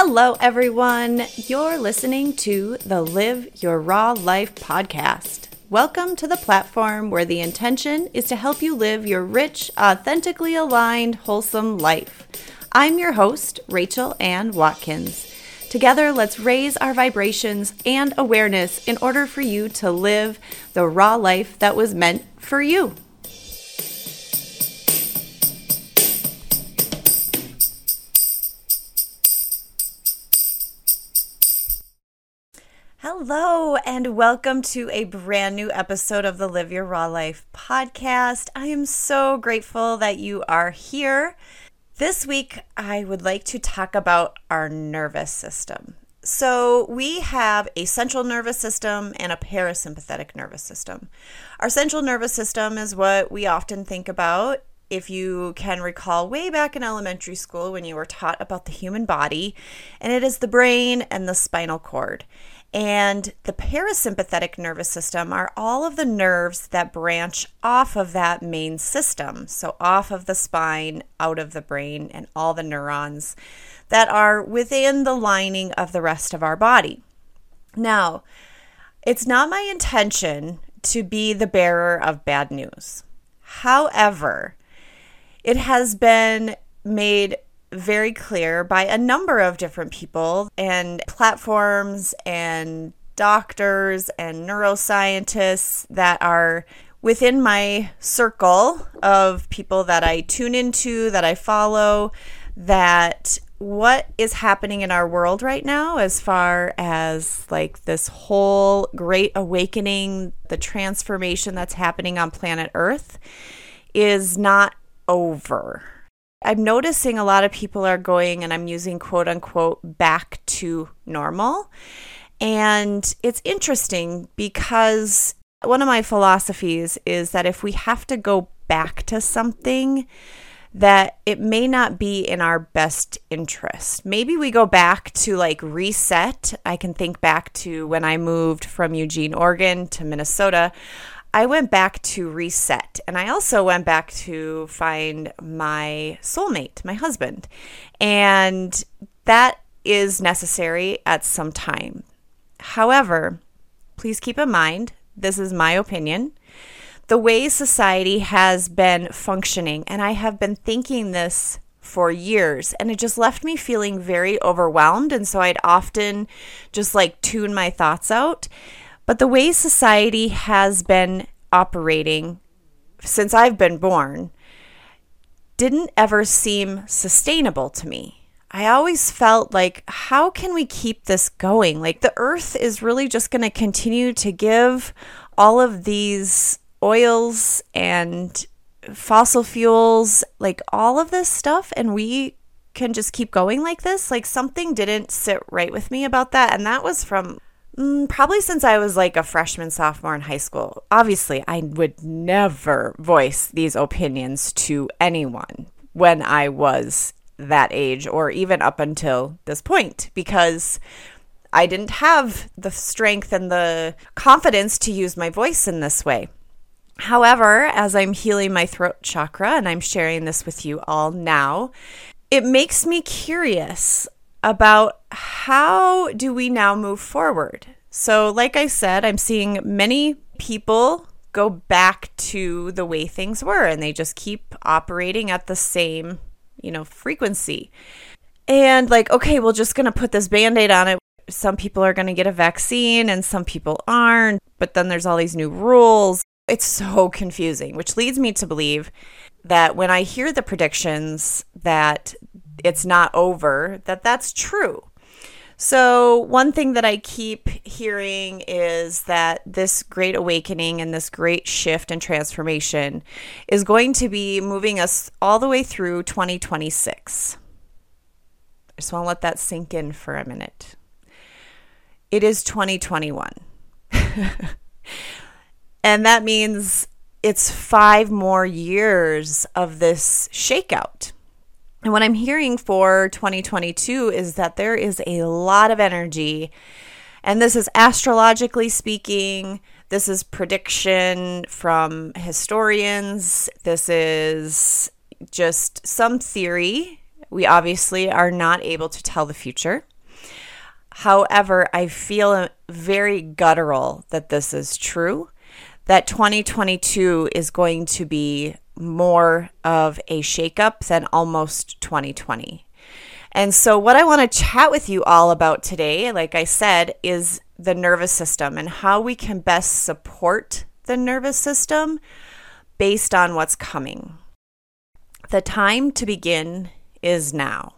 Hello, everyone. You're listening to the Live Your Raw Life podcast. Welcome to the platform where the intention is to help you live your rich, authentically aligned, wholesome life. I'm your host, Rachel Ann Watkins. Together, let's raise our vibrations and awareness in order for you to live the raw life that was meant for you. Hello, and welcome to a brand new episode of the Live Your Raw Life podcast. I am so grateful that you are here. This week, I would like to talk about our nervous system. So, we have a central nervous system and a parasympathetic nervous system. Our central nervous system is what we often think about if you can recall way back in elementary school when you were taught about the human body, and it is the brain and the spinal cord. And the parasympathetic nervous system are all of the nerves that branch off of that main system. So, off of the spine, out of the brain, and all the neurons that are within the lining of the rest of our body. Now, it's not my intention to be the bearer of bad news. However, it has been made very clear by a number of different people and platforms and doctors and neuroscientists that are within my circle of people that I tune into, that I follow, that what is happening in our world right now as far as like this whole great awakening, the transformation that's happening on planet Earth is not over I'm noticing a lot of people are going, and I'm using quote unquote back to normal. And it's interesting because one of my philosophies is that if we have to go back to something, that it may not be in our best interest. Maybe we go back to like reset. I can think back to when I moved from Eugene, Oregon to Minnesota. I went back to reset and I also went back to find my soulmate, my husband. And that is necessary at some time. However, please keep in mind, this is my opinion. The way society has been functioning, and I have been thinking this for years and it just left me feeling very overwhelmed and so I'd often just like tune my thoughts out but the way society has been operating since I've been born didn't ever seem sustainable to me. I always felt like, how can we keep this going? Like, the earth is really just going to continue to give all of these oils and fossil fuels, like all of this stuff, and we can just keep going like this. Like, something didn't sit right with me about that. And that was from Mm, probably since I was like a freshman, sophomore in high school. Obviously, I would never voice these opinions to anyone when I was that age or even up until this point because I didn't have the strength and the confidence to use my voice in this way. However, as I'm healing my throat chakra and I'm sharing this with you all now, it makes me curious about how do we now move forward? So, like I said, I'm seeing many people go back to the way things were and they just keep operating at the same, you know, frequency. And like, okay, we're just going to put this band-aid on it. Some people are going to get a vaccine and some people aren't, but then there's all these new rules. It's so confusing, which leads me to believe that when I hear the predictions that it's not over, that that's true. So, one thing that I keep hearing is that this great awakening and this great shift and transformation is going to be moving us all the way through 2026. I just want to let that sink in for a minute. It is 2021. and that means it's five more years of this shakeout. And what I'm hearing for 2022 is that there is a lot of energy. And this is astrologically speaking, this is prediction from historians, this is just some theory We obviously are not able to tell the future. However, I feel very guttural that this is true, that 2022 is going to be more of a shakeup than almost 2020. And so, what I want to chat with you all about today, like I said, is the nervous system and how we can best support the nervous system based on what's coming. The time to begin is now.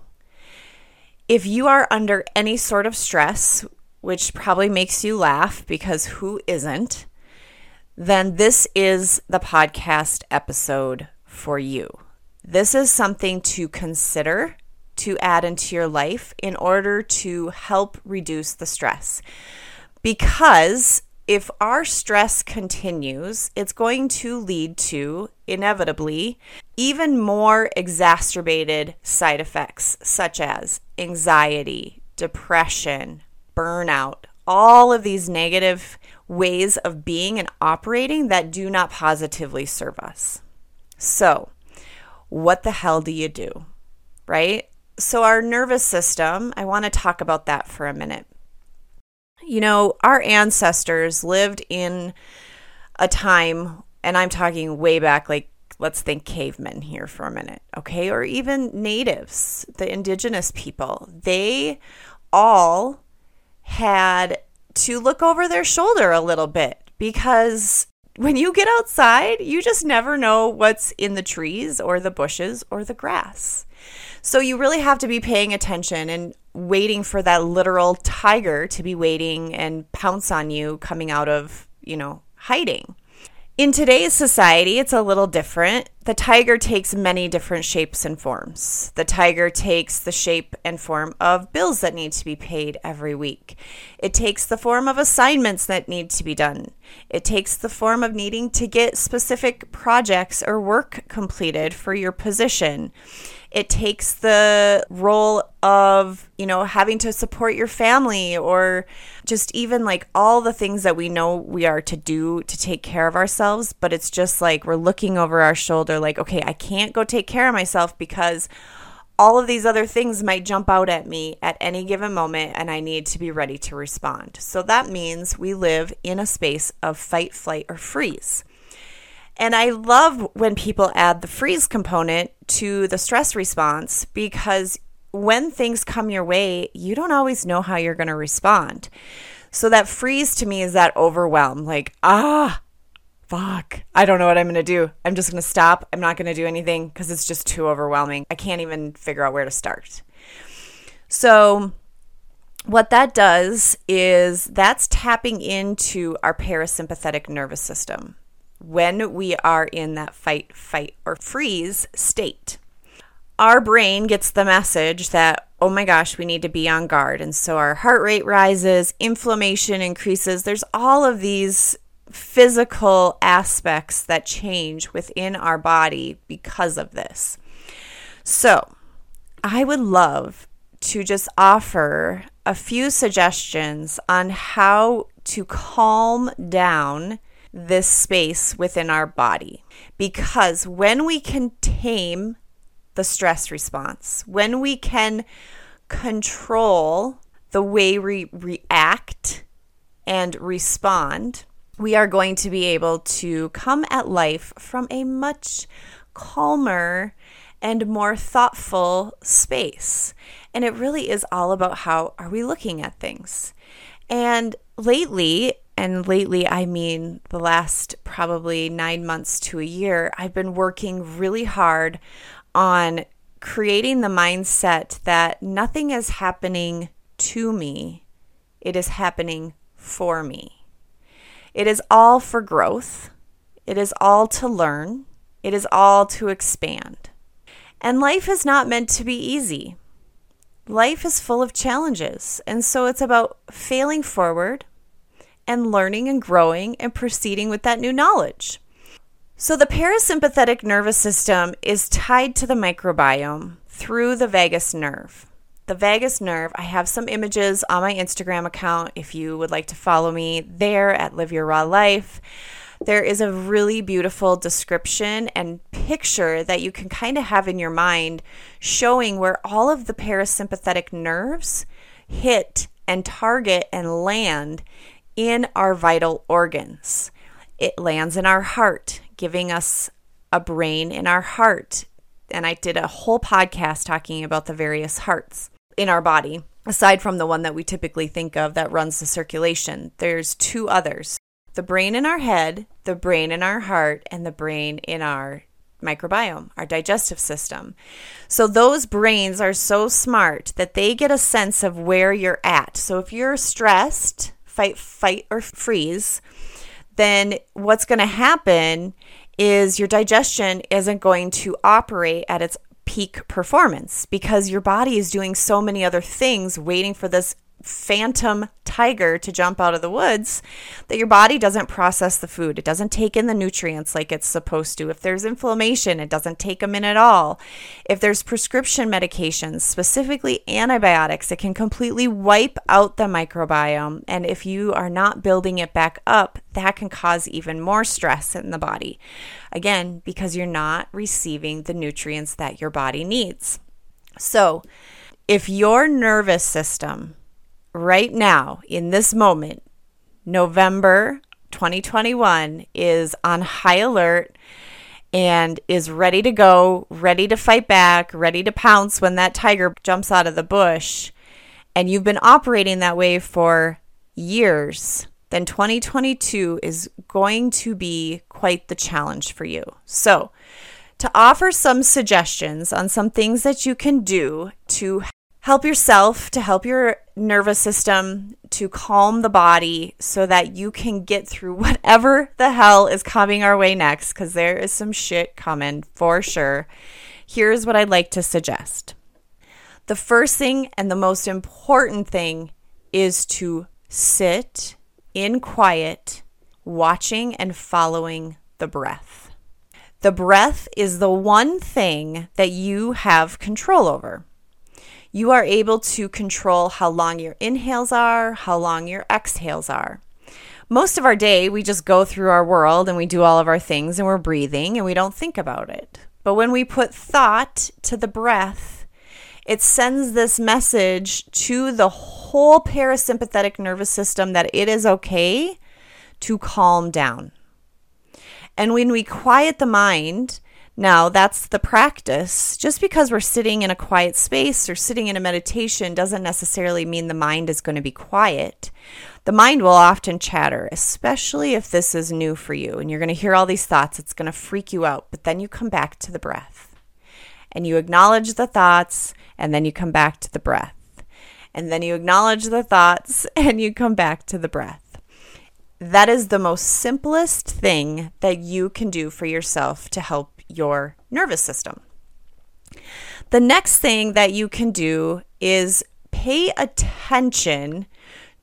If you are under any sort of stress, which probably makes you laugh because who isn't, then this is the podcast episode for you. This is something to consider to add into your life in order to help reduce the stress. Because if our stress continues, it's going to lead to, inevitably, even more exacerbated side effects such as anxiety, depression, burnout, all of these negative ways of being and operating that do not positively serve us. So, what the hell do you do? Right? So, our nervous system, I want to talk about that for a minute. You know, our ancestors lived in a time, and I'm talking way back, like let's think cavemen here for a minute, okay? Or even natives, the indigenous people. They all had to look over their shoulder a little bit because when you get outside, you just never know what's in the trees or the bushes or the grass. So you really have to be paying attention and waiting for that literal tiger to be waiting and pounce on you coming out of, you know, hiding. In today's society, it's a little different. The tiger takes many different shapes and forms. The tiger takes the shape and form of bills that need to be paid every week. It takes the form of assignments that need to be done. It takes the form of needing to get specific projects or work completed for your position. It takes the role of, you know, having to support your family or just even like all the things that we know we are to do to take care of ourselves. But it's just like we're looking over our shoulder, like, okay, I can't go take care of myself because all of these other things might jump out at me at any given moment and I need to be ready to respond. So that means we live in a space of fight, flight, or freeze. And I love when people add the freeze component to the stress response because when things come your way, you don't always know how you're going to respond. So that freeze to me is that overwhelm like, ah, fuck, I don't know what I'm going to do. I'm just going to stop. I'm not going to do anything because it's just too overwhelming. I can't even figure out where to start. So, what that does is that's tapping into our parasympathetic nervous system when we are in that fight, fight, or freeze state. Our brain gets the message that, oh my gosh, we need to be on guard. And so our heart rate rises, inflammation increases. There's all of these physical aspects that change within our body because of this. So, I would love to just offer a few suggestions on how to calm down this space within our body. Because when we can tame the stress response, when we can control the way we react and respond, we are going to be able to come at life from a much calmer and more thoughtful space. And it really is all about how are we looking at things. And lately, and lately, I mean the last probably nine months to a year, I've been working really hard on creating the mindset that nothing is happening to me, it is happening for me. It is all for growth, it is all to learn, it is all to expand. And life is not meant to be easy. Life is full of challenges, and so it's about failing forward and learning and growing and proceeding with that new knowledge. So, the parasympathetic nervous system is tied to the microbiome through the vagus nerve. The vagus nerve, I have some images on my Instagram account if you would like to follow me there at Live Your Raw Life. there is a really beautiful description and picture that you can kind of have in your mind showing where all of the parasympathetic nerves hit and target and land in our vital organs. It lands in our heart, giving us a brain in our heart. And I did a whole podcast talking about the various hearts in our body, aside from the one that we typically think of that runs the circulation. There's two others the brain in our head, the brain in our heart, and the brain in our microbiome, our digestive system. So those brains are so smart that they get a sense of where you're at. So if you're stressed, fight fight or freeze, then what's going to happen is your digestion isn't going to operate at its peak performance because your body is doing so many other things waiting for this phantom tiger to jump out of the woods that your body doesn't process the food. It doesn't take in the nutrients like it's supposed to. If there's inflammation, it doesn't take them in at all. If there's prescription medications, specifically antibiotics, it can completely wipe out the microbiome. And if you are not building it back up, that can cause even more stress in the body. Again, because you're not receiving the nutrients that your body needs. So, if your nervous system right now, in this moment, November 2021, is on high alert and is ready to go, ready to fight back, ready to pounce when that tiger jumps out of the bush, and you've been operating that way for years, then 2022 is going to be quite the challenge for you. So, to offer some suggestions on some things that you can do to help yourself, to help your nervous system, to calm the body so that you can get through whatever the hell is coming our way next, because there is some shit coming for sure. Here's what I'd like to suggest. The first thing and the most important thing is to sit in quiet, watching and following the breath. The breath is the one thing that you have control over you are able to control how long your inhales are, how long your exhales are. Most of our day, we just go through our world and we do all of our things and we're breathing and we don't think about it. But when we put thought to the breath, it sends this message to the whole parasympathetic nervous system that it is okay to calm down. And when we quiet the mind, now, that's the practice. Just because we're sitting in a quiet space or sitting in a meditation doesn't necessarily mean the mind is going to be quiet. The mind will often chatter, especially if this is new for you and you're going to hear all these thoughts. It's going to freak you out. But then you come back to the breath and you acknowledge the thoughts and then you come back to the breath. And then you acknowledge the thoughts and you come back to the breath. That is the most simplest thing that you can do for yourself to help your nervous system. The next thing that you can do is pay attention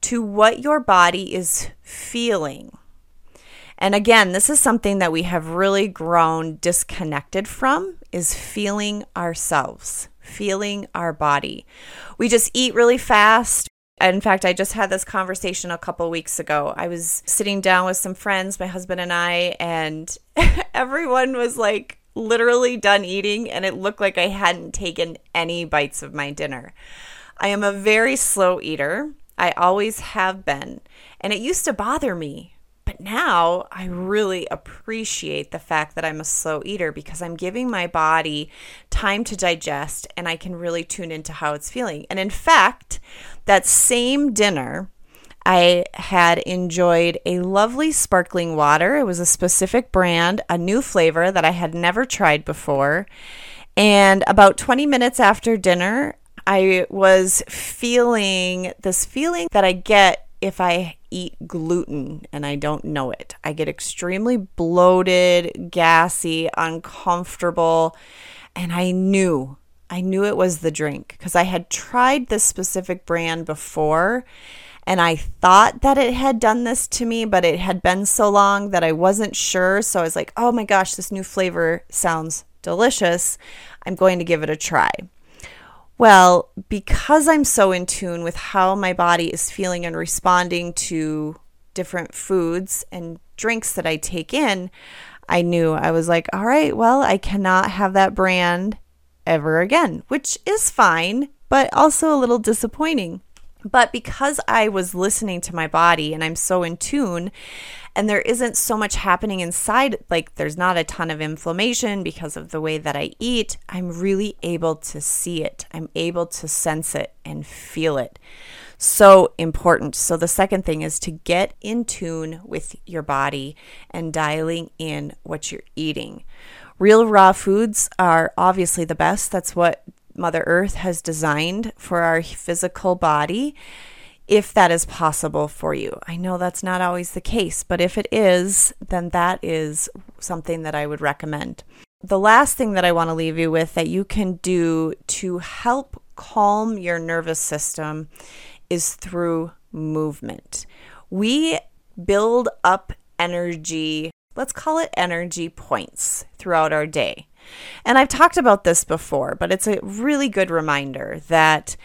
to what your body is feeling. And again, this is something that we have really grown disconnected from is feeling ourselves, feeling our body. We just eat really fast. In fact, I just had this conversation a couple weeks ago. I was sitting down with some friends, my husband and I, and everyone was like literally done eating, and it looked like I hadn't taken any bites of my dinner. I am a very slow eater. I always have been. And it used to bother me. But now I really appreciate the fact that I'm a slow eater because I'm giving my body time to digest and I can really tune into how it's feeling. And in fact, that same dinner, I had enjoyed a lovely sparkling water. It was a specific brand, a new flavor that I had never tried before. And about 20 minutes after dinner, I was feeling this feeling that I get if I eat gluten and I don't know it. I get extremely bloated, gassy, uncomfortable, and I knew I knew it was the drink because I had tried this specific brand before and I thought that it had done this to me, but it had been so long that I wasn't sure. So I was like, oh my gosh, this new flavor sounds delicious. I'm going to give it a try. Well, because I'm so in tune with how my body is feeling and responding to different foods and drinks that I take in, I knew I was like, all right, well, I cannot have that brand ever again, which is fine, but also a little disappointing. But because I was listening to my body and I'm so in tune, and there isn't so much happening inside, like there's not a ton of inflammation because of the way that I eat, I'm really able to see it. I'm able to sense it and feel it. So important. So, the second thing is to get in tune with your body and dialing in what you're eating. Real raw foods are obviously the best. That's what Mother Earth has designed for our physical body, if that is possible for you. I know that's not always the case, but if it is, then that is something that I would recommend. The last thing that I want to leave you with that you can do to help calm your nervous system is through movement. We build up energy, let's call it energy points throughout our day. And I've talked about this before, but it's a really good reminder that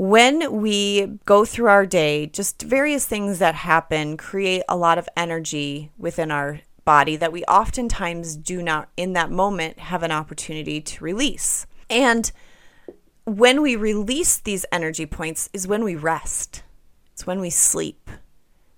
when we go through our day, just various things that happen create a lot of energy within our body that we oftentimes do not, in that moment, have an opportunity to release. And when we release these energy points is when we rest, it's when we sleep,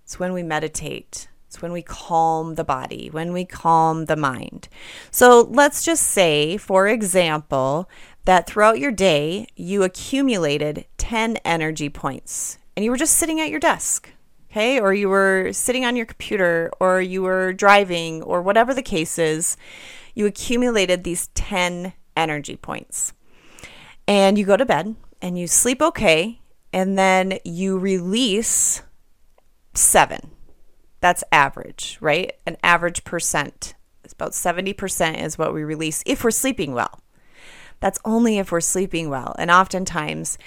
it's when we meditate, it's when we calm the body, when we calm the mind. So let's just say, for example, that throughout your day, you accumulated 10 energy points and you were just sitting at your desk, okay? Or you were sitting on your computer or you were driving or whatever the case is. You accumulated these 10 energy points. And you go to bed and you sleep okay. And then you release seven that's average, right? An average percent. It's about 70% is what we release if we're sleeping well. That's only if we're sleeping well. And oftentimes,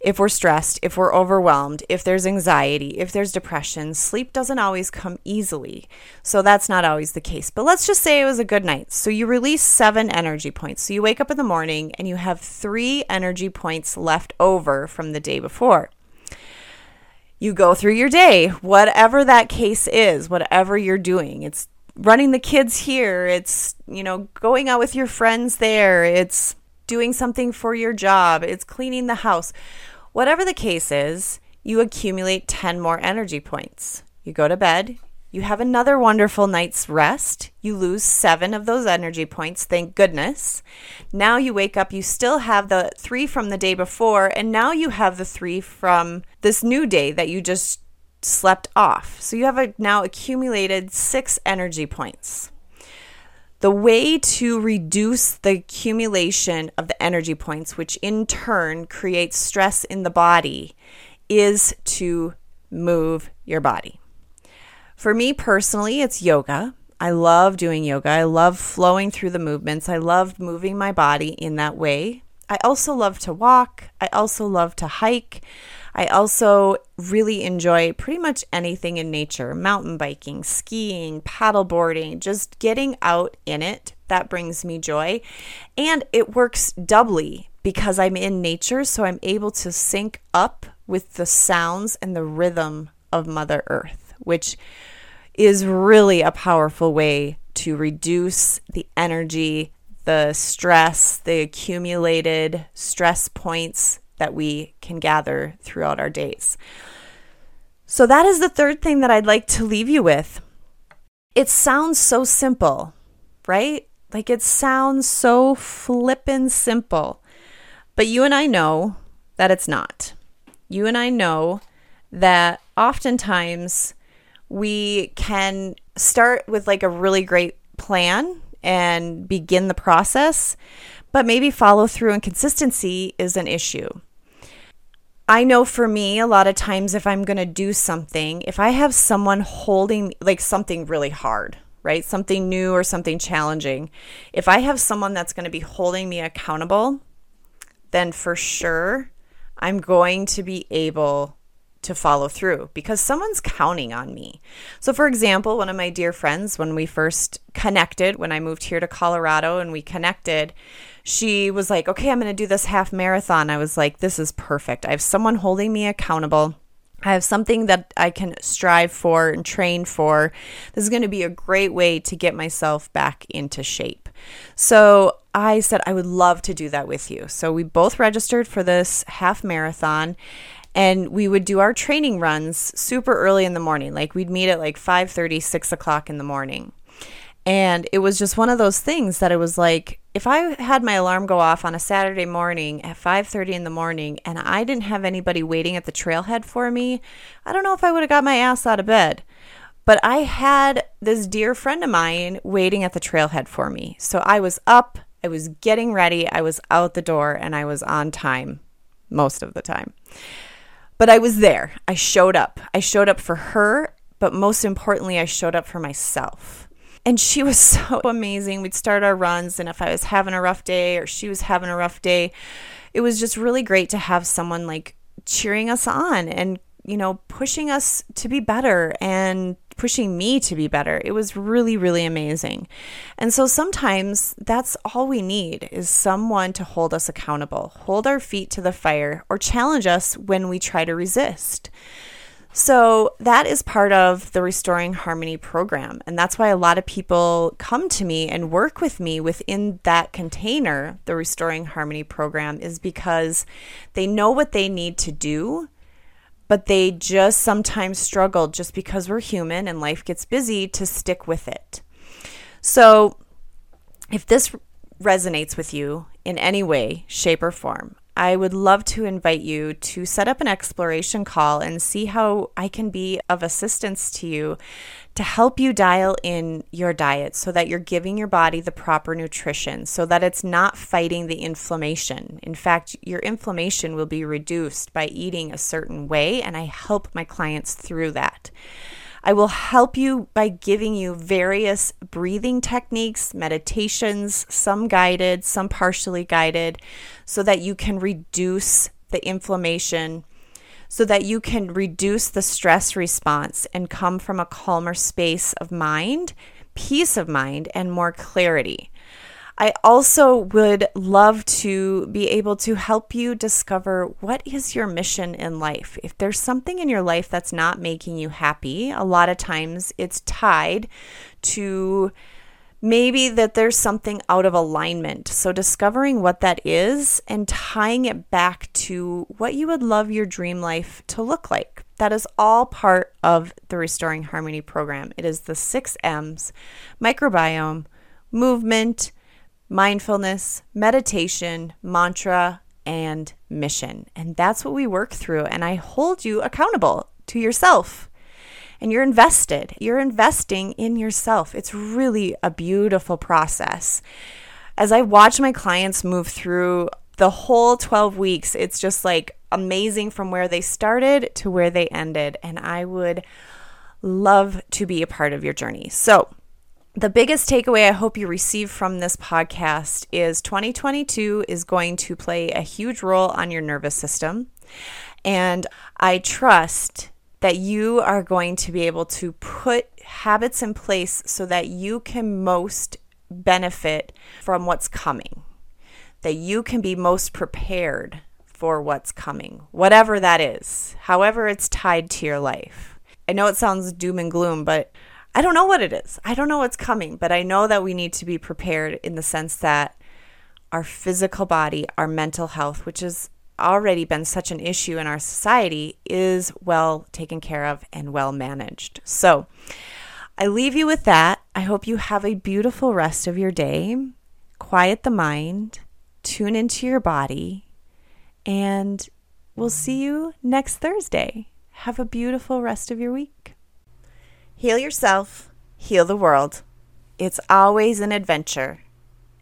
if we're stressed, if we're overwhelmed, if there's anxiety, if there's depression, sleep doesn't always come easily. So that's not always the case. But let's just say it was a good night. So you release seven energy points. So you wake up in the morning and you have three energy points left over from the day before you go through your day, whatever that case is, whatever you're doing. It's running the kids here, it's, you know, going out with your friends there, it's doing something for your job, it's cleaning the house. Whatever the case is, you accumulate 10 more energy points. You go to bed, you have another wonderful night's rest. You lose seven of those energy points, thank goodness. Now you wake up, you still have the three from the day before, and now you have the three from this new day that you just slept off. So you have now accumulated six energy points. The way to reduce the accumulation of the energy points, which in turn creates stress in the body, is to move your body. For me personally, it's yoga. I love doing yoga. I love flowing through the movements. I love moving my body in that way. I also love to walk. I also love to hike. I also really enjoy pretty much anything in nature mountain biking, skiing, paddleboarding, just getting out in it. That brings me joy. And it works doubly because I'm in nature, so I'm able to sync up with the sounds and the rhythm of Mother Earth, which is really a powerful way to reduce the energy, the stress, the accumulated stress points that we can gather throughout our days. So, that is the third thing that I'd like to leave you with. It sounds so simple, right? Like it sounds so flippin' simple. But you and I know that it's not. You and I know that oftentimes we can start with like a really great plan and begin the process, but maybe follow through and consistency is an issue. I know for me, a lot of times if I'm going to do something, if I have someone holding like something really hard, right? Something new or something challenging, if I have someone that's going to be holding me accountable, then for sure I'm going to be able to follow through because someone's counting on me. So, for example, one of my dear friends, when we first connected, when I moved here to Colorado and we connected, she was like, Okay, I'm going to do this half marathon. I was like, This is perfect. I have someone holding me accountable. I have something that I can strive for and train for. This is going to be a great way to get myself back into shape. So I said I would love to do that with you. So we both registered for this half marathon and we would do our training runs super early in the morning. Like we'd meet at like 5 30, 6 o'clock in the morning. And it was just one of those things that it was like if I had my alarm go off on a Saturday morning at 5:30 in the morning and I didn't have anybody waiting at the trailhead for me, I don't know if I would have got my ass out of bed. But I had this dear friend of mine waiting at the trailhead for me. So I was up, I was getting ready, I was out the door and I was on time most of the time. But I was there. I showed up. I showed up for her, but most importantly, I showed up for myself and she was so amazing. We'd start our runs, and if I was having a rough day or she was having a rough day, it was just really great to have someone like cheering us on and, you know, pushing us to be better and pushing me to be better. It was really, really amazing. And so sometimes that's all we need is someone to hold us accountable, hold our feet to the fire, or challenge us when we try to resist. So that is part of the Restoring Harmony program. And that's why a lot of people come to me and work with me within that container, the Restoring Harmony program, is because they know what they need to do, but they just sometimes struggle just because we're human and life gets busy to stick with it. So if this resonates with you in any way, shape, or form, I would love to invite you to set up an exploration call and see how I can be of assistance to you to help you dial in your diet so that you're giving your body the proper nutrition, so that it's not fighting the inflammation. In fact, your inflammation will be reduced by eating a certain way, and I help my clients through that. I will help you by giving you various breathing techniques, meditations, some guided, some partially guided, so that you can reduce the inflammation, so that you can reduce the stress response and come from a calmer space of mind, peace of mind, and more clarity. I also would love to be able to help you discover what is your mission in life. If there's something in your life that's not making you happy, a lot of times it's tied to maybe that there's something out of alignment. So, discovering what that is and tying it back to what you would love your dream life to look like. That is all part of the Restoring Harmony program. It is the six M's microbiome, movement, mindfulness, meditation, mantra, and mission. And that's what we work through. And I hold you accountable to yourself. And you're invested. You're investing in yourself. It's really a beautiful process. As I watch my clients move through the whole 12 weeks, it's just like amazing from where they started to where they ended. And I would love to be a part of your journey. So, the biggest takeaway I hope you receive from this podcast is 2022 is going to play a huge role on your nervous system. And I trust that you are going to be able to put habits in place so that you can most benefit from what's coming, that you can be most prepared for what's coming, whatever that is, however it's tied to your life. I know it sounds doom and gloom, but I don't know what it is. I don't know what's coming, but I know that we need to be prepared in the sense that our physical body, our mental health, which has already been such an issue in our society, is well taken care of and well managed. So I leave you with that. I hope you have a beautiful rest of your day. Quiet the mind, tune into your body, and we'll see you next Thursday. Have a beautiful rest of your week. Heal yourself, heal the world. It's always an adventure.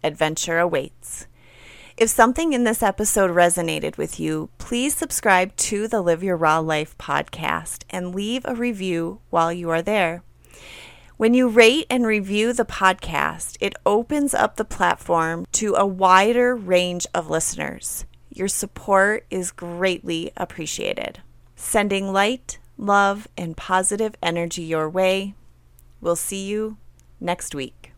Adventure awaits. If something in this episode resonated with you, please subscribe to the Live Your Raw Life podcast and leave a review while you are there. When you rate and review the podcast, it opens up the platform to a wider range of listeners. Your support is greatly appreciated. Sending light, love, and positive energy your way. We'll see you next week.